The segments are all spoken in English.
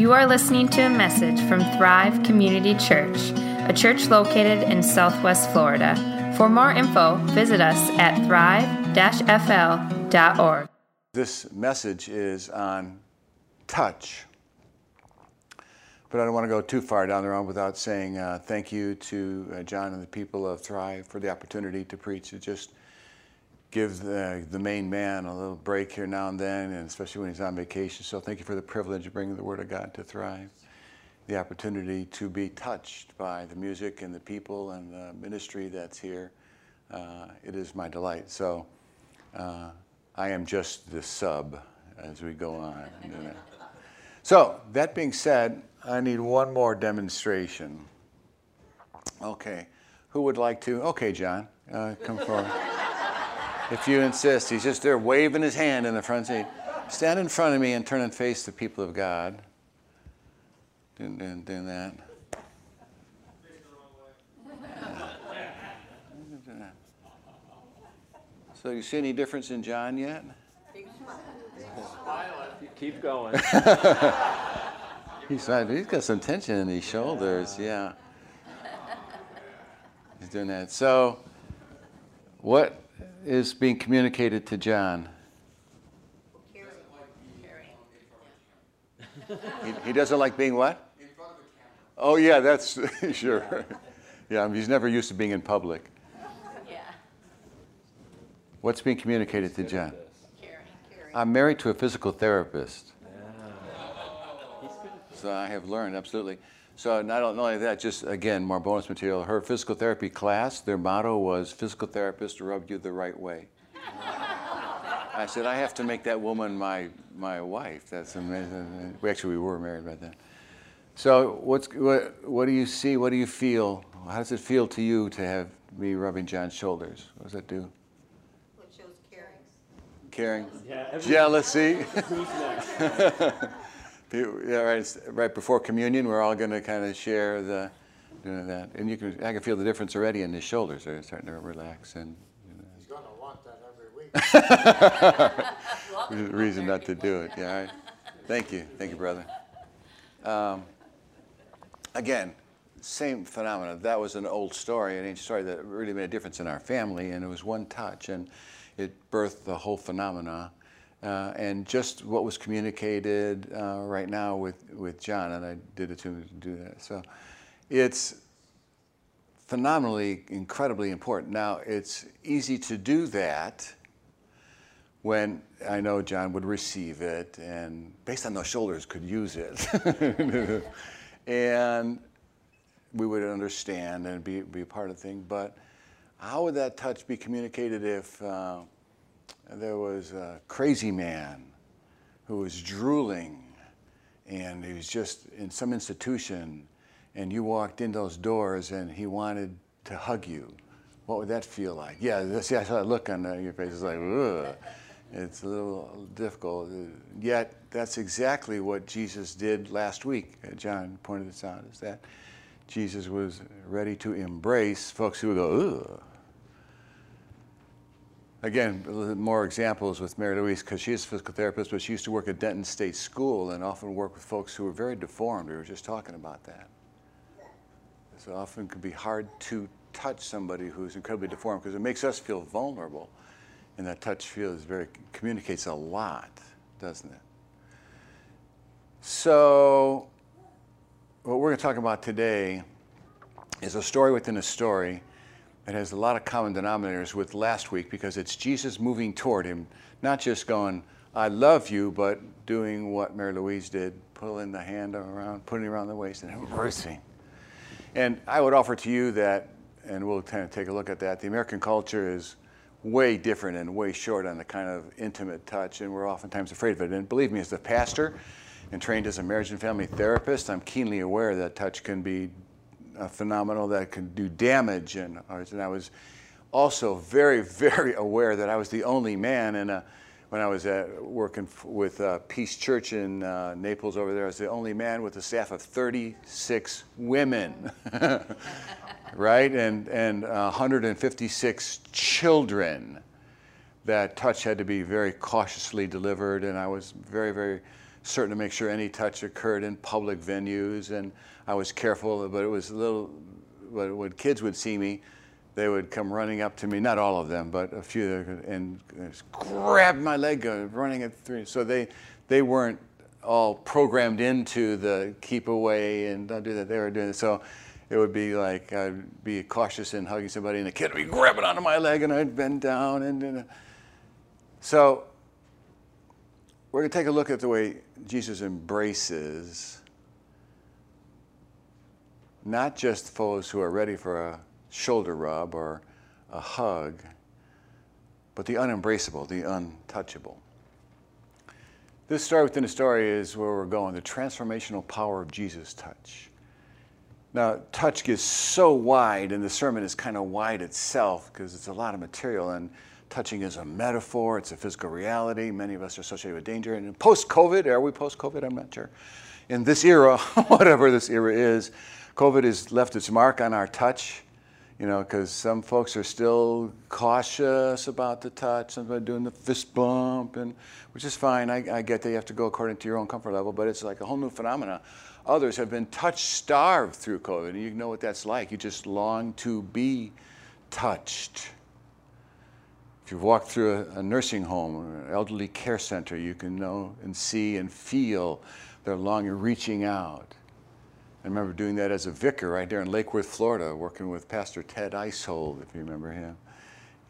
You are listening to a message from Thrive Community Church, a church located in Southwest Florida. For more info, visit us at thrive-fl.org. This message is on touch. But I don't want to go too far down the road without saying uh, thank you to uh, John and the people of Thrive for the opportunity to preach. It just give the, the main man a little break here now and then, and especially when he's on vacation. So thank you for the privilege of bringing the Word of God to Thrive, the opportunity to be touched by the music and the people and the ministry that's here. Uh, it is my delight. So uh, I am just the sub as we go on. so that being said, I need one more demonstration. Okay, who would like to? Okay, John, uh, come forward if you insist. He's just there waving his hand in the front seat. Stand in front of me and turn and face the people of God. Doing, doing, doing that. So, you see any difference in John yet? Keep going. he's, he's got some tension in his shoulders, yeah. He's doing that. So, what is being communicated to John? He, he doesn't like being what? Oh, yeah, that's sure. Yeah, he's never used to being in public. Yeah. What's being communicated to John? I'm married to a physical therapist. So I have learned, absolutely. So not only that, just again, more bonus material. Her physical therapy class, their motto was physical therapist rub you the right way. I said, I have to make that woman my, my wife. That's amazing. We actually, we were married by then. So what's, what, what do you see? What do you feel? How does it feel to you to have me rubbing John's shoulders? What does that do? It shows caring. Caring? Yeah, Jealousy? Yeah, right, right before communion, we're all going to kind of share the doing that, and you can I can feel the difference already in his shoulders. They're starting to relax, and you know. he's going to want that every week. reason not to do it. Yeah. Right. Thank you, thank you, brother. Um, again, same phenomena. That was an old story, an ancient story that really made a difference in our family, and it was one touch, and it birthed the whole phenomena uh, and just what was communicated uh, right now with, with John, and I did to him to do that. So it's phenomenally, incredibly important. Now, it's easy to do that when I know John would receive it and, based on those shoulders, could use it. and we would understand and be, be a part of the thing. But how would that touch be communicated if? Uh, there was a crazy man who was drooling and he was just in some institution and you walked in those doors and he wanted to hug you. What would that feel like? Yeah, see, I saw that look on your face. It's like, ugh. It's a little difficult. Yet, that's exactly what Jesus did last week. Uh, John pointed this out, is that Jesus was ready to embrace folks who would go, ugh Again, more examples with Mary Louise because she's a physical therapist, but she used to work at Denton State School and often work with folks who were very deformed. We were just talking about that. So often it can be hard to touch somebody who's incredibly deformed because it makes us feel vulnerable. And that touch feels very communicates a lot, doesn't it? So what we're going to talk about today is a story within a story it has a lot of common denominators with last week because it's Jesus moving toward him, not just going, I love you, but doing what Mary Louise did, pulling the hand around, putting it around the waist and embracing. And I would offer to you that, and we'll kind of take a look at that, the American culture is way different and way short on the kind of intimate touch, and we're oftentimes afraid of it. And believe me, as the pastor and trained as a marriage and family therapist, I'm keenly aware that touch can be uh, phenomenal that can do damage ours. And I was also very, very aware that I was the only man in a, when I was at, working with uh, Peace Church in uh, Naples over there, I was the only man with a staff of 36 women, right? And, and 156 children. That touch had to be very cautiously delivered, and I was very, very certain to make sure any touch occurred in public venues, and I was careful, but it was a little, but when kids would see me, they would come running up to me, not all of them, but a few, and grab my leg, running it through. So they, they weren't all programmed into the keep away and don't do that. They were doing it. So it would be like I'd be cautious in hugging somebody, and the kid would be grabbing onto my leg, and I'd bend down. And, and so we're going to take a look at the way Jesus embraces not just foes who are ready for a shoulder rub or a hug, but the unembraceable, the untouchable. This story within a story is where we're going the transformational power of Jesus' touch. Now, touch gets so wide, and the sermon is kind of wide itself because it's a lot of material, and touching is a metaphor, it's a physical reality. Many of us are associated with danger. And post COVID, are we post COVID? I'm not sure. In this era, whatever this era is, COVID has left its mark on our touch you know, because some folks are still cautious about the touch, some are doing the fist bump, and which is fine. I, I get that you have to go according to your own comfort level, but it's like a whole new phenomena. Others have been touch starved through COVID, and you know what that's like. You just long to be touched. If you've walked through a, a nursing home or an elderly care center, you can know and see and feel their longing reaching out. I remember doing that as a vicar right there in Lake Worth, Florida, working with Pastor Ted Icehold, if you remember him,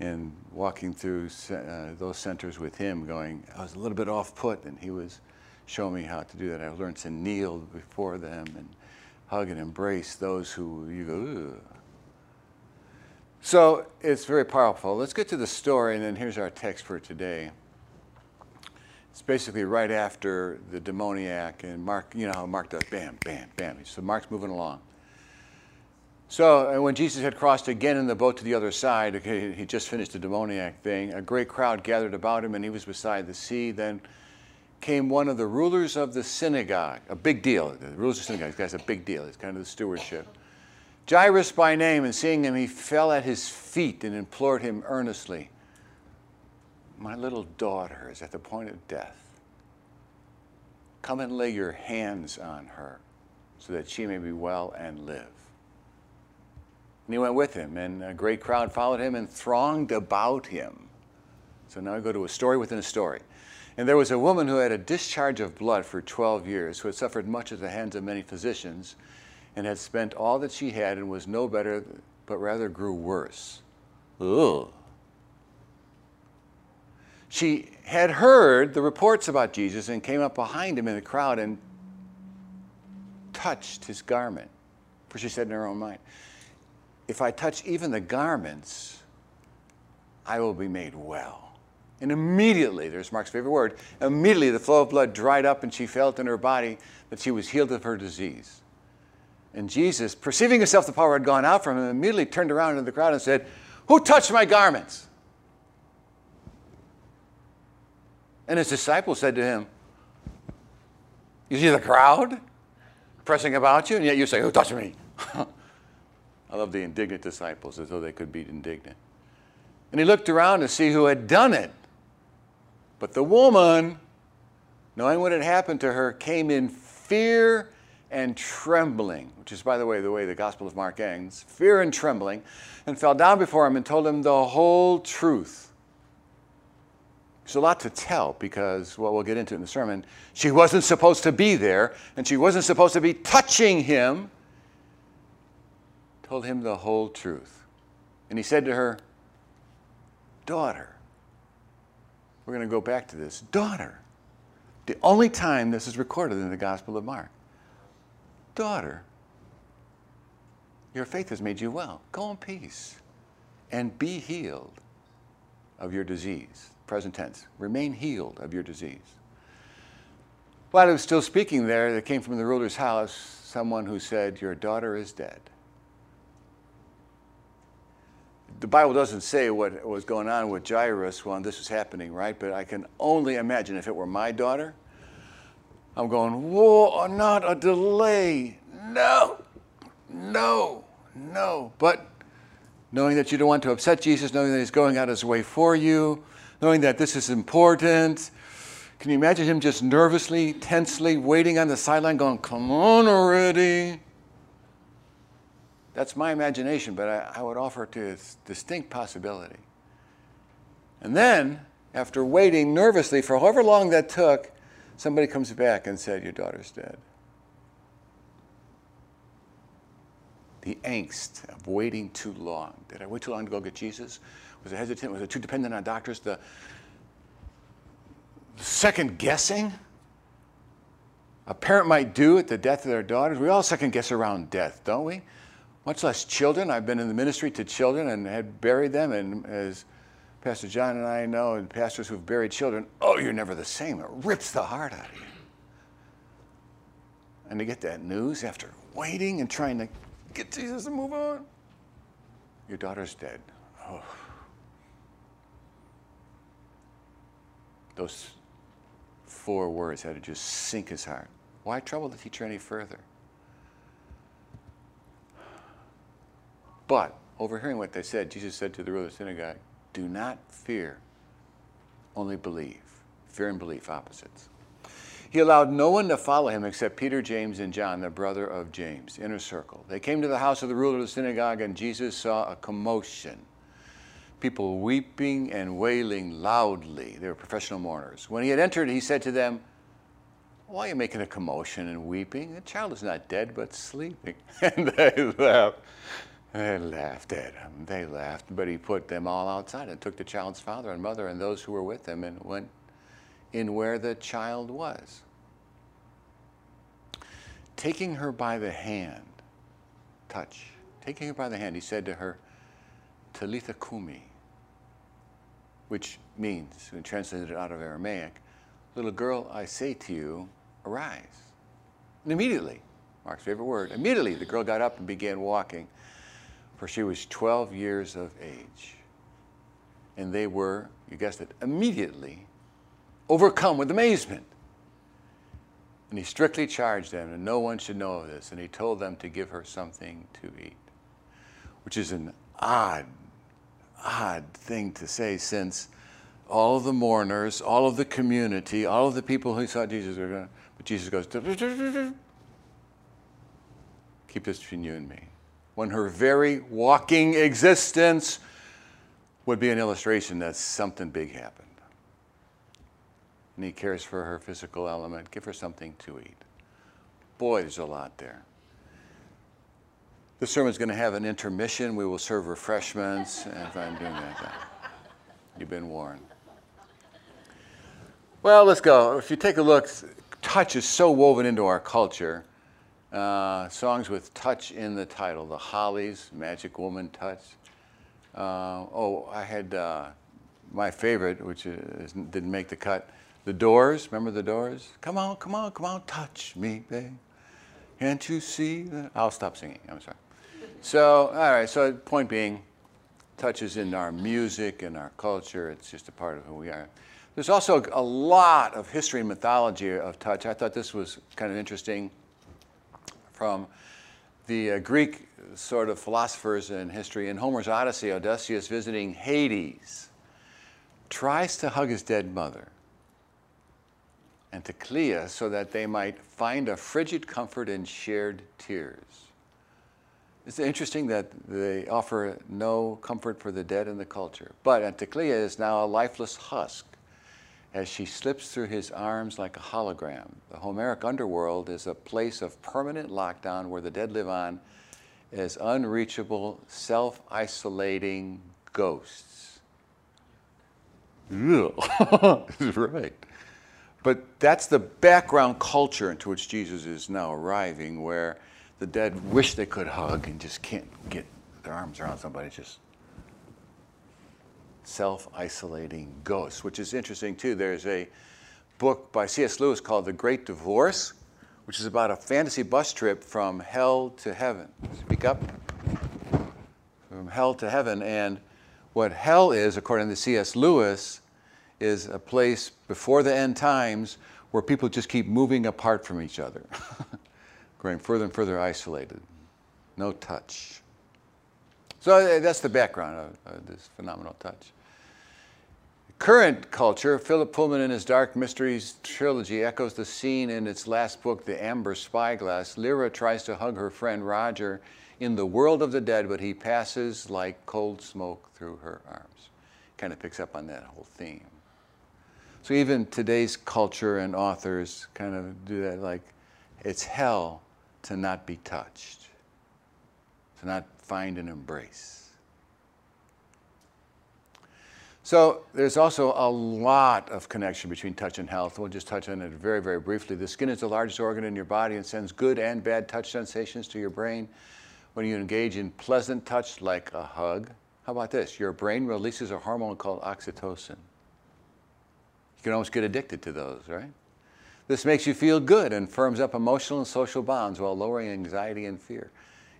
and walking through uh, those centers with him, going, I was a little bit off put, and he was showing me how to do that. I learned to kneel before them and hug and embrace those who you go, Ugh. So it's very powerful. Let's get to the story, and then here's our text for today. It's basically right after the demoniac, and Mark, you know how Mark does bam, bam, bam. So Mark's moving along. So when Jesus had crossed again in the boat to the other side, okay, he just finished the demoniac thing, a great crowd gathered about him, and he was beside the sea. Then came one of the rulers of the synagogue, a big deal. The rulers of the synagogue, this guy's a big deal. He's kind of the stewardship. Jairus by name, and seeing him, he fell at his feet and implored him earnestly. My little daughter is at the point of death. Come and lay your hands on her so that she may be well and live. And he went with him, and a great crowd followed him and thronged about him. So now we go to a story within a story. And there was a woman who had a discharge of blood for 12 years, who had suffered much at the hands of many physicians, and had spent all that she had and was no better, but rather grew worse. Ugh. She had heard the reports about Jesus and came up behind him in the crowd and touched his garment. For she said in her own mind, If I touch even the garments, I will be made well. And immediately, there's Mark's favorite word, immediately the flow of blood dried up and she felt in her body that she was healed of her disease. And Jesus, perceiving himself the power had gone out from him, immediately turned around into the crowd and said, Who touched my garments? And his disciples said to him, You see the crowd pressing about you, and yet you say, Who touched me? I love the indignant disciples as though they could be indignant. And he looked around to see who had done it. But the woman, knowing what had happened to her, came in fear and trembling, which is, by the way, the way the Gospel of Mark ends fear and trembling, and fell down before him and told him the whole truth. There's a lot to tell because, well, we'll get into in the sermon. She wasn't supposed to be there, and she wasn't supposed to be touching him. Told him the whole truth. And he said to her, Daughter, we're going to go back to this. Daughter, the only time this is recorded in the Gospel of Mark. Daughter, your faith has made you well. Go in peace and be healed of your disease present tense. Remain healed of your disease. While he was still speaking there, there came from the ruler's house someone who said, Your daughter is dead. The Bible doesn't say what was going on with Jairus when this was happening, right? But I can only imagine if it were my daughter, I'm going, Whoa, not a delay. No, no, no. But knowing that you don't want to upset Jesus, knowing that He's going out His way for you, knowing that this is important, Can you imagine him just nervously, tensely waiting on the sideline, going, Come on already? That's my imagination, but I, I would offer it to a distinct possibility. And then, after waiting nervously for however long that took, somebody comes back and said, Your daughter's dead. The angst of waiting too long. Did I wait too long to go get Jesus? Was it hesitant? Was it too dependent on doctors? The, second guessing a parent might do at the death of their daughters. We all second guess around death, don't we? Much less children. I've been in the ministry to children and had buried them, and as Pastor John and I know, and pastors who've buried children, oh, you're never the same. It rips the heart out of you. And to get that news after waiting and trying to get Jesus to move on, your daughter's dead. Oh. Those four words had to just sink his heart. Why trouble the teacher any further? But overhearing what they said, Jesus said to the ruler of the synagogue, do not fear, only believe. Fear and belief, opposites. He allowed no one to follow him except Peter, James, and John, the brother of James, inner circle. They came to the house of the ruler of the synagogue, and Jesus saw a commotion. People weeping and wailing loudly. They were professional mourners. When he had entered, he said to them, Why are you making a commotion and weeping? The child is not dead, but sleeping. And they laughed. They laughed at him. They laughed, but he put them all outside and took the child's father and mother and those who were with him and went in where the child was. Taking her by the hand, touch, taking her by the hand, he said to her, Talitha Kumi, which means, when translated out of Aramaic, little girl, I say to you, arise. And immediately, Mark's favorite word, immediately the girl got up and began walking for she was 12 years of age. And they were, you guessed it, immediately overcome with amazement. And he strictly charged them, and no one should know of this. And he told them to give her something to eat, which is an odd, odd thing to say since all of the mourners, all of the community, all of the people who saw Jesus were going but Jesus goes, keep this between you and me when her very walking existence would be an illustration that something big happened. And he cares for her physical element. Give her something to eat. Boy, there's a lot there. The sermon's going to have an intermission. We will serve refreshments. If I'm doing that, you've been warned. Well, let's go. If you take a look, touch is so woven into our culture. Uh, songs with touch in the title, the Hollies, Magic Woman Touch. Uh, oh, I had uh, my favorite, which is, didn't make the cut, The Doors. Remember The Doors? Come on, come on, come on, touch me, babe. Can't you see that? I'll stop singing, I'm sorry. So, all right, so point being, touch is in our music and our culture. It's just a part of who we are. There's also a lot of history and mythology of touch. I thought this was kind of interesting from the uh, Greek sort of philosophers in history. In Homer's Odyssey, Odysseus visiting Hades tries to hug his dead mother Anticlea so that they might find a frigid comfort in shared tears. It's interesting that they offer no comfort for the dead in the culture. But Anticlea is now a lifeless husk as she slips through his arms like a hologram. The Homeric underworld is a place of permanent lockdown where the dead live on as unreachable, self isolating ghosts. right. But that's the background culture into which Jesus is now arriving, where the dead wish they could hug and just can't get their arms around somebody. It's Just self isolating ghosts, which is interesting too. There's a book by C.S. Lewis called The Great Divorce, which is about a fantasy bus trip from hell to heaven. Speak up. From hell to heaven. And what hell is, according to C.S. Lewis, is a place before the end times where people just keep moving apart from each other, growing further and further isolated. No touch. So uh, that's the background of, of this phenomenal touch Current culture, Philip Pullman in his Dark Mysteries trilogy echoes the scene in its last book, The Amber Spyglass. Lyra tries to hug her friend Roger in the world of the dead, but he passes like cold smoke through her arms. Kind of picks up on that whole theme. So even today's culture and authors kind of do that like it's hell to not be touched, to not find an embrace. So there's also a lot of connection between touch and health. We'll just touch on it very, very briefly. The skin is the largest organ in your body and sends good and bad touch sensations to your brain. When you engage in pleasant touch like a hug, how about this? Your brain releases a hormone called oxytocin. You can almost get addicted to those, right? This makes you feel good and firms up emotional and social bonds while lowering anxiety and fear.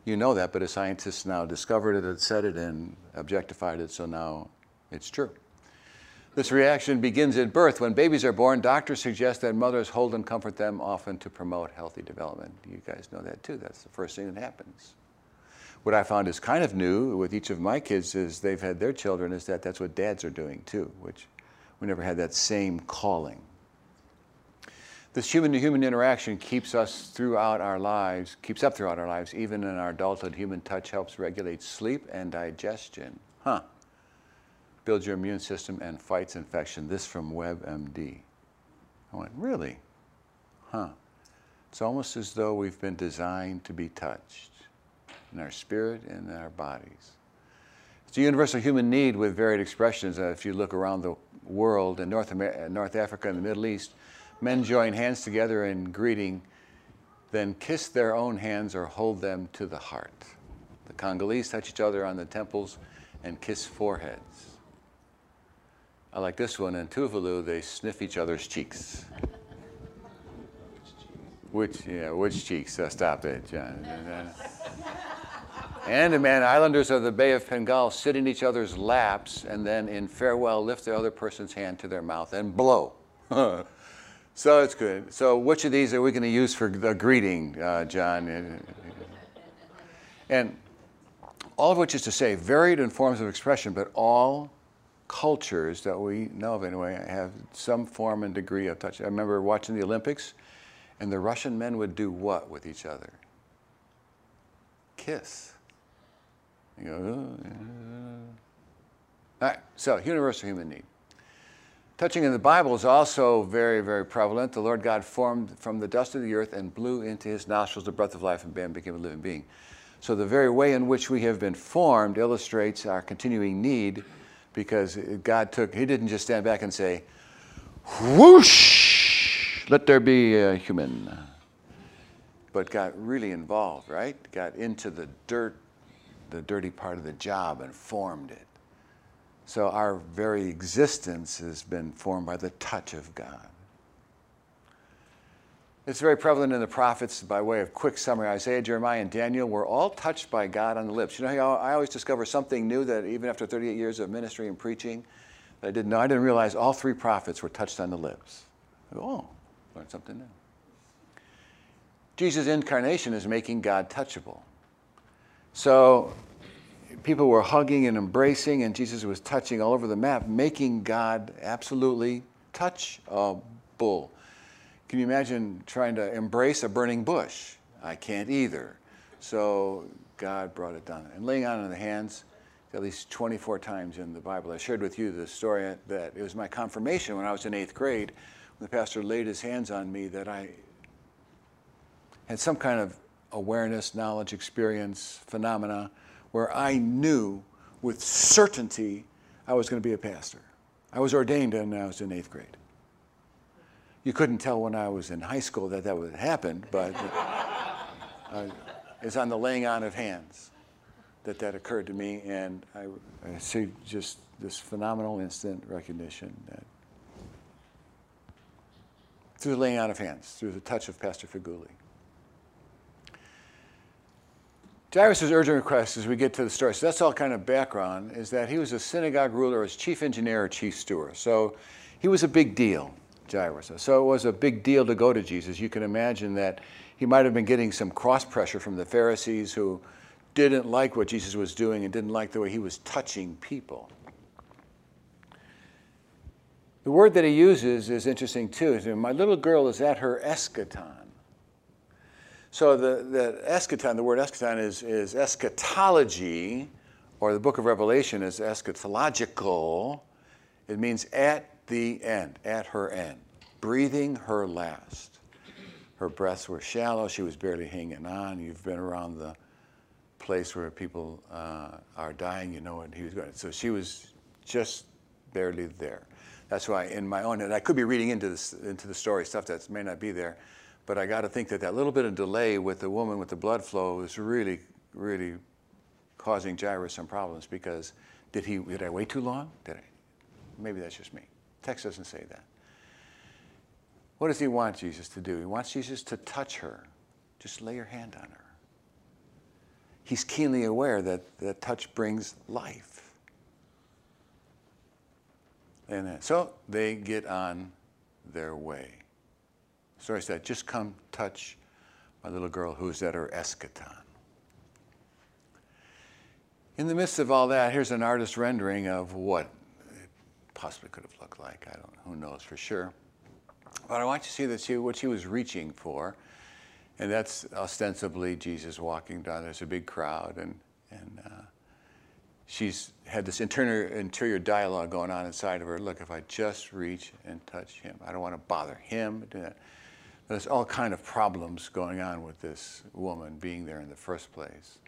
You know that, but a scientist now discovered it, had said it, and objectified it, so now it's true. This reaction begins at birth. When babies are born, doctors suggest that mothers hold and comfort them often to promote healthy development. You guys know that too. That's the first thing that happens. What I found is kind of new with each of my kids is they've had their children is that that's what dads are doing too, which we never had that same calling. This human to human interaction keeps us throughout our lives, keeps up throughout our lives, even in our adulthood. Human touch helps regulate sleep and digestion. Huh builds your immune system and fights infection. This from WebMD. I went, really? Huh. It's almost as though we've been designed to be touched in our spirit and in our bodies. It's a universal human need with varied expressions. Uh, if you look around the world, in North, America, North Africa and the Middle East, men join hands together in greeting, then kiss their own hands or hold them to the heart. The Congolese touch each other on the temples and kiss foreheads. I like this one. In Tuvalu, they sniff each other's cheeks. Which, yeah, which cheeks? Uh, stop it, John. And Andaman Islanders of the Bay of Bengal sit in each other's laps and then, in farewell, lift the other person's hand to their mouth and blow. so it's good. So, which of these are we going to use for the greeting, uh, John? And all of which is to say, varied in forms of expression, but all cultures that we know of anyway have some form and degree of touch. I remember watching the Olympics, and the Russian men would do what with each other? Kiss. You go. All right, so universal human need. Touching in the Bible is also very, very prevalent. The Lord God formed from the dust of the earth and blew into his nostrils the breath of life, and man became a living being. So the very way in which we have been formed illustrates our continuing need because God took, He didn't just stand back and say, whoosh, let there be a human. But got really involved, right? Got into the dirt, the dirty part of the job and formed it. So our very existence has been formed by the touch of God. It's very prevalent in the prophets by way of quick summary. Isaiah, Jeremiah, and Daniel were all touched by God on the lips. You know, I always discover something new that even after 38 years of ministry and preaching, that I didn't know. I didn't realize all three prophets were touched on the lips. Oh, learned something new. Jesus' incarnation is making God touchable. So people were hugging and embracing, and Jesus was touching all over the map, making God absolutely touchable. Can you imagine trying to embrace a burning bush? I can't either. So God brought it down. And laying on in the hands, at least 24 times in the Bible. I shared with you the story that it was my confirmation when I was in eighth grade, when the pastor laid his hands on me, that I had some kind of awareness, knowledge, experience, phenomena, where I knew with certainty I was going to be a pastor. I was ordained and I was in eighth grade. You couldn't tell when I was in high school that that would happen, but uh, it's on the laying on of hands that that occurred to me, and I, I see just this phenomenal instant recognition that through the laying on of hands, through the touch of Pastor Figuli. Jairus' urgent request as we get to the story, so that's all kind of background, is that he was a synagogue ruler as chief engineer or chief steward. So he was a big deal. Jairus. So it was a big deal to go to Jesus. You can imagine that he might have been getting some cross pressure from the Pharisees who didn't like what Jesus was doing and didn't like the way he was touching people. The word that he uses is interesting too. My little girl is at her eschaton. So the, the eschaton, the word eschaton is, is eschatology, or the book of Revelation is eschatological. It means at the end, at her end, breathing her last. Her breaths were shallow, she was barely hanging on. You've been around the place where people uh, are dying, you know what he was going. So she was just barely there. That's why in my own, and I could be reading into this into the story stuff that may not be there, but I got to think that that little bit of delay with the woman with the blood flow is really, really causing Jairus some problems because did he did I wait too long? Did I? Maybe that's just me. Text doesn't say that. What does he want Jesus to do? He wants Jesus to touch her. Just lay your hand on her. He's keenly aware that that touch brings life. And so they get on their way. Story said, just come touch my little girl who's at her eschaton. In the midst of all that, here's an artist rendering of what it possibly could have looked like. I don't who knows for sure. But I want you to see that she, what she was reaching for, and that's ostensibly Jesus walking down. There's a big crowd, and, and uh, she's had this interior, interior dialogue going on inside of her. Look, if I just reach and touch him, I don't want to bother him. There's all kind of problems going on with this woman being there in the first place.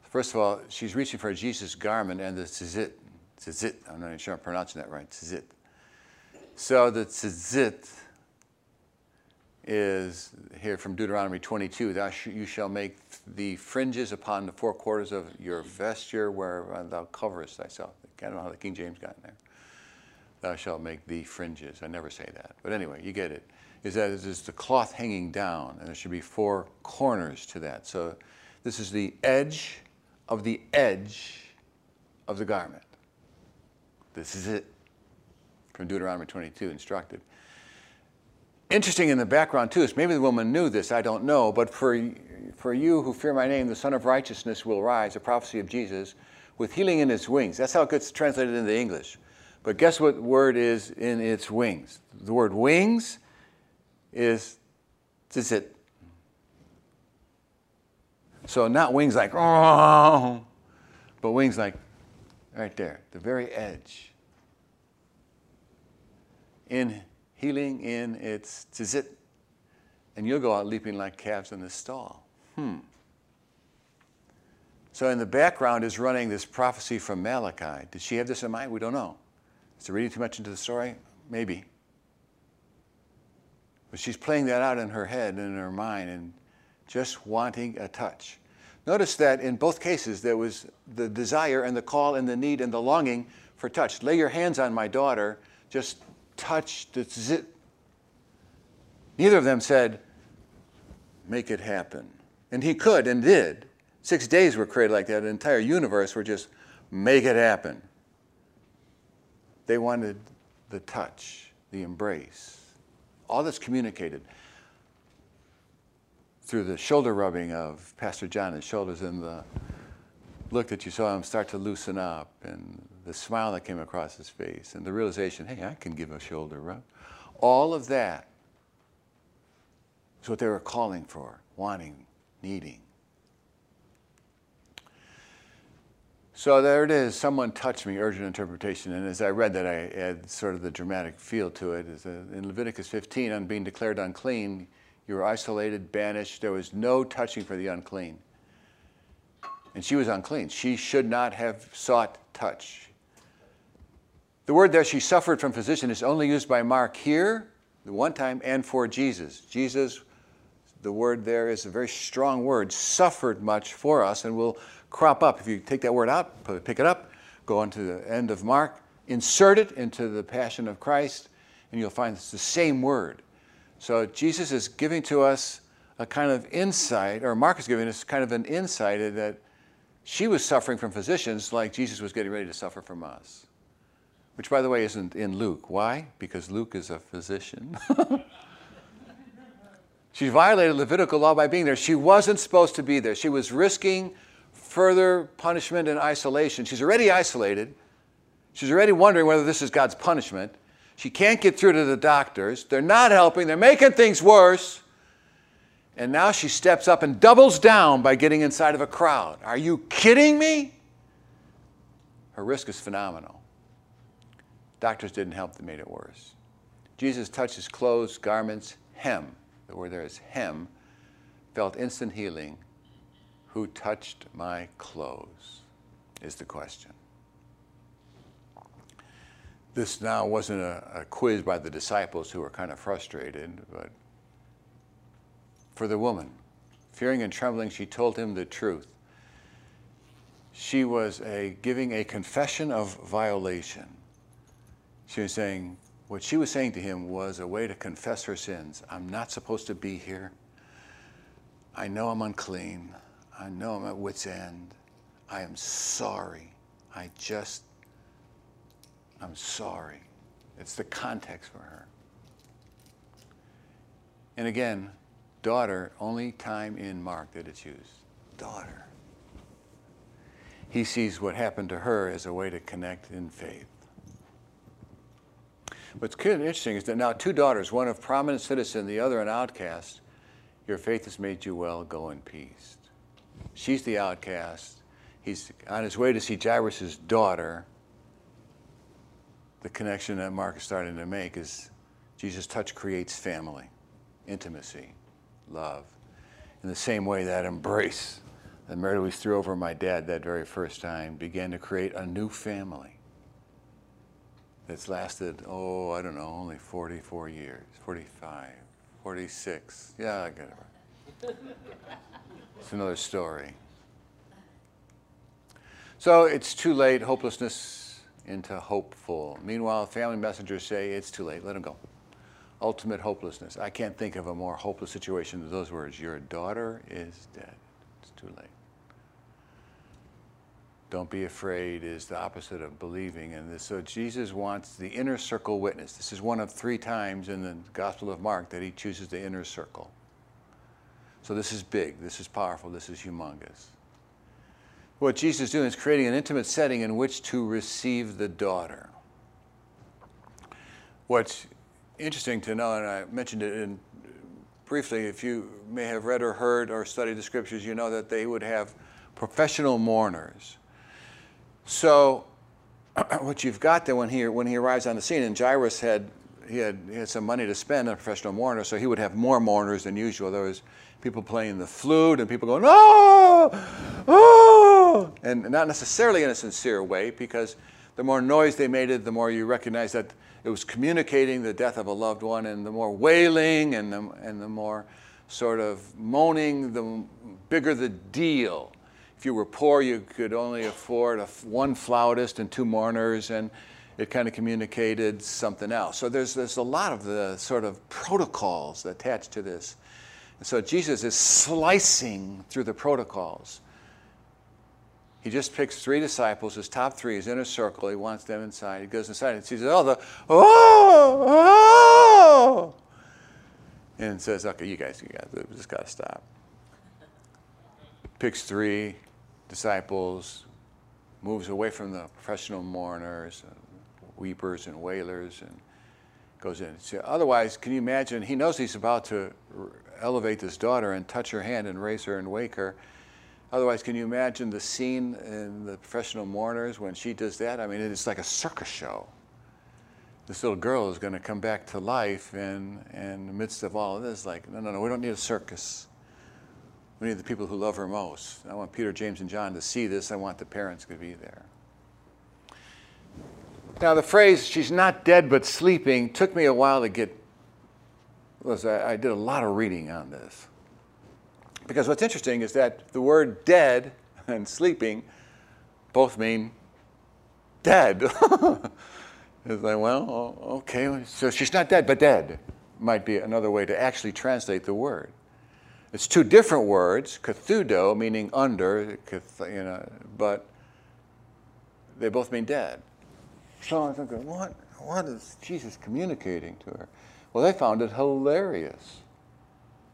First of all, she's reaching for Jesus' garment and the tzit. Tzit. I'm not even sure I'm pronouncing that right. Tzit. So the tzit is here from Deuteronomy 22. Thou sh- you shall make the fringes upon the four quarters of your vesture where thou coverest thyself. I don't know how the King James got in there. Thou shalt make the fringes. I never say that. But anyway, you get it. Is that it is the cloth hanging down, and there should be four corners to that. So this is the edge of the edge of the garment. This is it from Deuteronomy 22 instructed. Interesting in the background, too, is maybe the woman knew this, I don't know, but for, for you who fear my name, the Sun of Righteousness will rise, a prophecy of Jesus, with healing in his wings. That's how it gets translated into English. But guess what word is in its wings? The word wings is tzit. So not wings like, oh, but wings like right there, the very edge. In healing in its tzit, and you'll go out leaping like calves in the stall. Hmm. So in the background is running this prophecy from Malachi. Did she have this in mind? We don't know. Is it reading too much into the story? Maybe. But she's playing that out in her head and in her mind and just wanting a touch. Notice that in both cases there was the desire and the call and the need and the longing for touch. Lay your hands on my daughter, just touch the tzit. Neither of them said, make it happen. And he could and did. Six days were created like that. An entire universe were just make it happen. They wanted the touch, the embrace. All that's communicated through the shoulder rubbing of Pastor John, John's shoulders and the look that you saw him start to loosen up and the smile that came across his face and the realization, hey, I can give a shoulder rub. All of that is what they were calling for, wanting, needing. So there it is. Someone touched me, urgent interpretation. And as I read that, I had sort of the dramatic feel to it. In Leviticus 15, on being declared unclean, you were isolated, banished. There was no touching for the unclean. And she was unclean. She should not have sought touch. The word there, she suffered from physician, is only used by Mark here, the one time, and for Jesus. Jesus, the word there is a very strong word, suffered much for us, and will crop up. If you take that word out, pick it up, go on to the end of Mark, insert it into the Passion of Christ, and you'll find it's the same word. So Jesus is giving to us a kind of insight, or Mark is giving us kind of an insight that she was suffering from physicians like Jesus was getting ready to suffer from us. Which, by the way, isn't in Luke. Why? Because Luke is a physician. she violated Levitical law by being there. She wasn't supposed to be there. She was risking further punishment and isolation. She's already isolated. She's already wondering whether this is God's punishment. She can't get through to the doctors. They're not helping, they're making things worse. And now she steps up and doubles down by getting inside of a crowd. Are you kidding me? Her risk is phenomenal. Doctors didn't help, they made it worse. Jesus touched his clothes, garments, hem. The word there is hem. Felt instant healing. Who touched my clothes? Is the question. This now wasn't a, a quiz by the disciples who were kind of frustrated, but for the woman, fearing and trembling, she told him the truth. She was a, giving a confession of violation. She was saying, what she was saying to him was a way to confess her sins. I'm not supposed to be here. I know I'm unclean. I know I'm at wit's end. I am sorry. I just, I'm sorry. It's the context for her. And again, daughter, only time in Mark that it's used. Daughter. He sees what happened to her as a way to connect in faith. What's kind of interesting is that now two daughters, one a prominent citizen, the other an outcast, your faith has made you well, go in peace. She's the outcast. He's on his way to see Jairus' daughter. The connection that Mark is starting to make is Jesus' touch creates family, intimacy, love. In the same way that embrace that Mary Louise threw over my dad that very first time began to create a new family that's lasted, oh, I don't know, only 44 years, 45, 46. Yeah, I get it. It's another story. So it's too late, hopelessness into hopeful. Meanwhile, family messengers say it's too late, let him go. Ultimate hopelessness. I can't think of a more hopeless situation than those words. Your daughter is dead. It's too late. Don't be afraid is the opposite of believing. And so Jesus wants the inner circle witness. This is one of three times in the Gospel of Mark that he chooses the inner circle. So this is big, this is powerful, this is humongous. What Jesus is doing is creating an intimate setting in which to receive the daughter. What's interesting to know, and I mentioned it in, briefly, if you may have read or heard or studied the scriptures, you know that they would have professional mourners so what you've got there when he, when he arrives on the scene, and Jairus had he, had, he had some money to spend on a professional mourner, so he would have more mourners than usual. There was people playing the flute and people going, oh, oh, and not necessarily in a sincere way, because the more noise they made it, the more you recognize that it was communicating the death of a loved one, and the more wailing and the, and the more sort of moaning, the bigger the deal if you were poor, you could only afford a, one flautist and two mourners, and it kind of communicated something else. So there's, there's a lot of the sort of protocols attached to this. And so Jesus is slicing through the protocols. He just picks three disciples, his top three, his inner circle. He wants them inside. He goes inside and sees all the, oh, oh, and says, okay, you guys, you guys, we just got to stop. Picks three, disciples, moves away from the professional mourners, and weepers and wailers, and goes in. Otherwise, can you imagine? He knows he's about to elevate this daughter and touch her hand and raise her and wake her. Otherwise, can you imagine the scene in the professional mourners when she does that? I mean, it's like a circus show. This little girl is going to come back to life, and, and in the midst of all of this, like, no, no, no, we don't need a circus. We need the people who love her most. I want Peter, James, and John to see this. I want the parents to be there. Now, the phrase, she's not dead but sleeping, took me a while to get. Was I, I did a lot of reading on this. Because what's interesting is that the word dead and sleeping both mean dead. it's like, well, okay, so she's not dead, but dead might be another way to actually translate the word. It's two different words, kathudo, meaning under, you know, but they both mean dead. So I'm thinking, what, what is Jesus communicating to her? Well, they found it hilarious.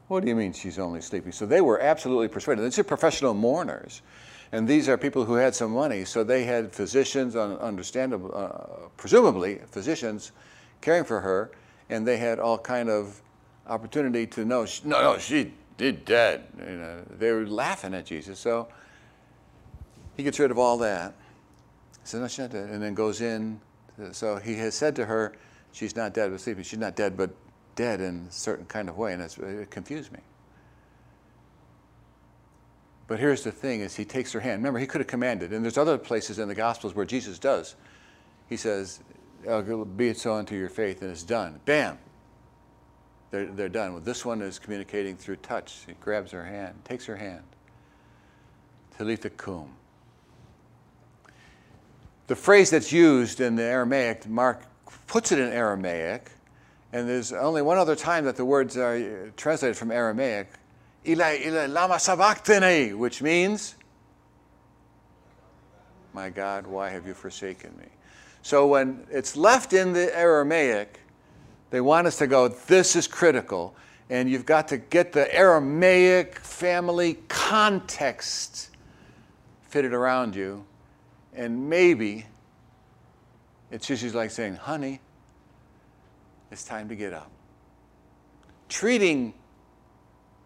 What do you mean she's only sleeping? So they were absolutely persuaded. These are professional mourners. And these are people who had some money, so they had physicians, understandable, uh, presumably physicians, caring for her, and they had all kind of opportunity to know, she, no, no, she did dead. You know, they were laughing at Jesus. So he gets rid of all that. He says, no, not dead. And then goes in. So he has said to her, she's not dead but sleeping. She's not dead, but dead in a certain kind of way. And it confused me. But here's the thing is he takes her hand. Remember, he could have commanded. And there's other places in the Gospels where Jesus does. He says, oh, be it so unto your faith, and it's done. Bam! They're, they're done. Well, this one is communicating through touch. He grabs her hand, takes her hand. Talitha kum. The phrase that's used in the Aramaic, Mark puts it in Aramaic, and there's only one other time that the words are translated from Aramaic, Eli, Eli, lama sabachthani, which means, My God, why have you forsaken me? So when it's left in the Aramaic, they want us to go, this is critical. And you've got to get the Aramaic family context fitted around you. And maybe it's just like saying, honey, it's time to get up. Treating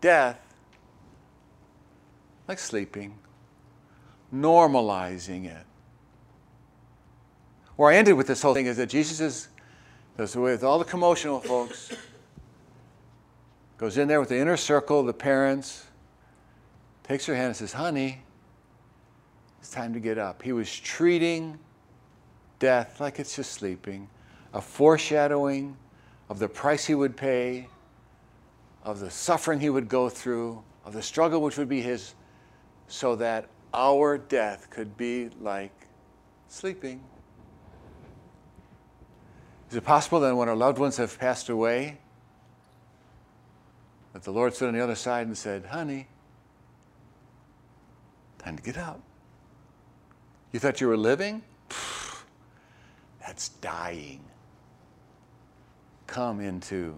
death like sleeping, normalizing it. Where I ended with this whole thing is that Jesus is, does with all the commotional folks, goes in there with the inner circle, the parents, takes her hand and says, Honey, it's time to get up. He was treating death like it's just sleeping, a foreshadowing of the price he would pay, of the suffering he would go through, of the struggle which would be his, so that our death could be like sleeping. Is it possible that when our loved ones have passed away, that the Lord stood on the other side and said, Honey, time to get up. You thought you were living? That's dying. Come into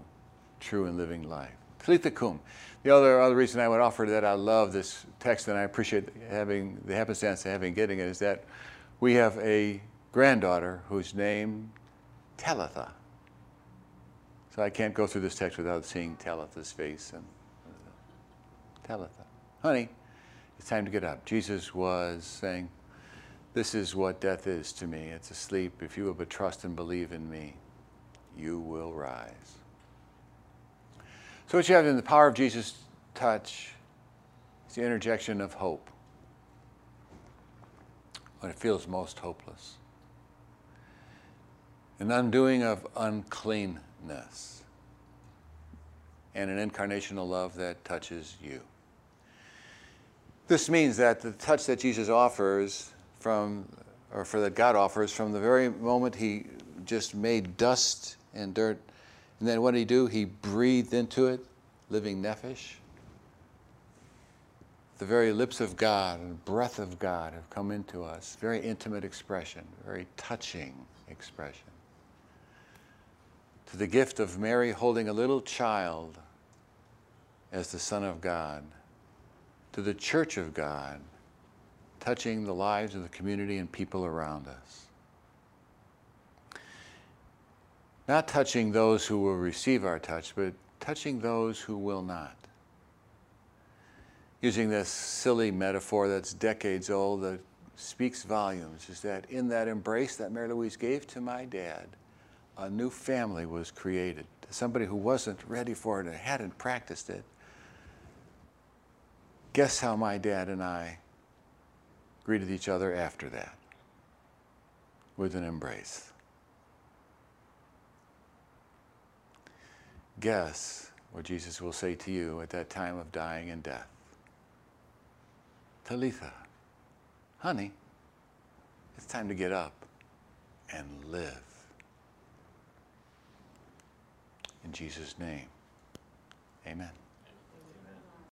true and living life. Talitha kum. The other, other reason I would offer that I love this text and I appreciate having the happenstance of having getting it is that we have a granddaughter whose name Talitha. So I can't go through this text without seeing Talitha's face and uh, Talitha. Honey, it's time to get up. Jesus was saying, This is what death is to me. It's a sleep. If you will but trust and believe in me, you will rise. So what you have in the power of Jesus' touch is the interjection of hope when it feels most hopeless an undoing of uncleanness, and an incarnational love that touches you. This means that the touch that Jesus offers from, or for that God offers from the very moment he just made dust and dirt, and then what did he do? He breathed into it, living nephesh. The very lips of God and breath of God have come into us. Very intimate expression, very touching expression to the gift of Mary holding a little child as the Son of God, to the Church of God, touching the lives of the community and people around us. Not touching those who will receive our touch, but touching those who will not. Using this silly metaphor that's decades old that speaks volumes is that in that embrace that Mary Louise gave to my dad, a new family was created. Somebody who wasn't ready for it and hadn't practiced it. Guess how my dad and I greeted each other after that? With an embrace. Guess what Jesus will say to you at that time of dying and death. Talitha, honey, it's time to get up and live. In Jesus' name, amen.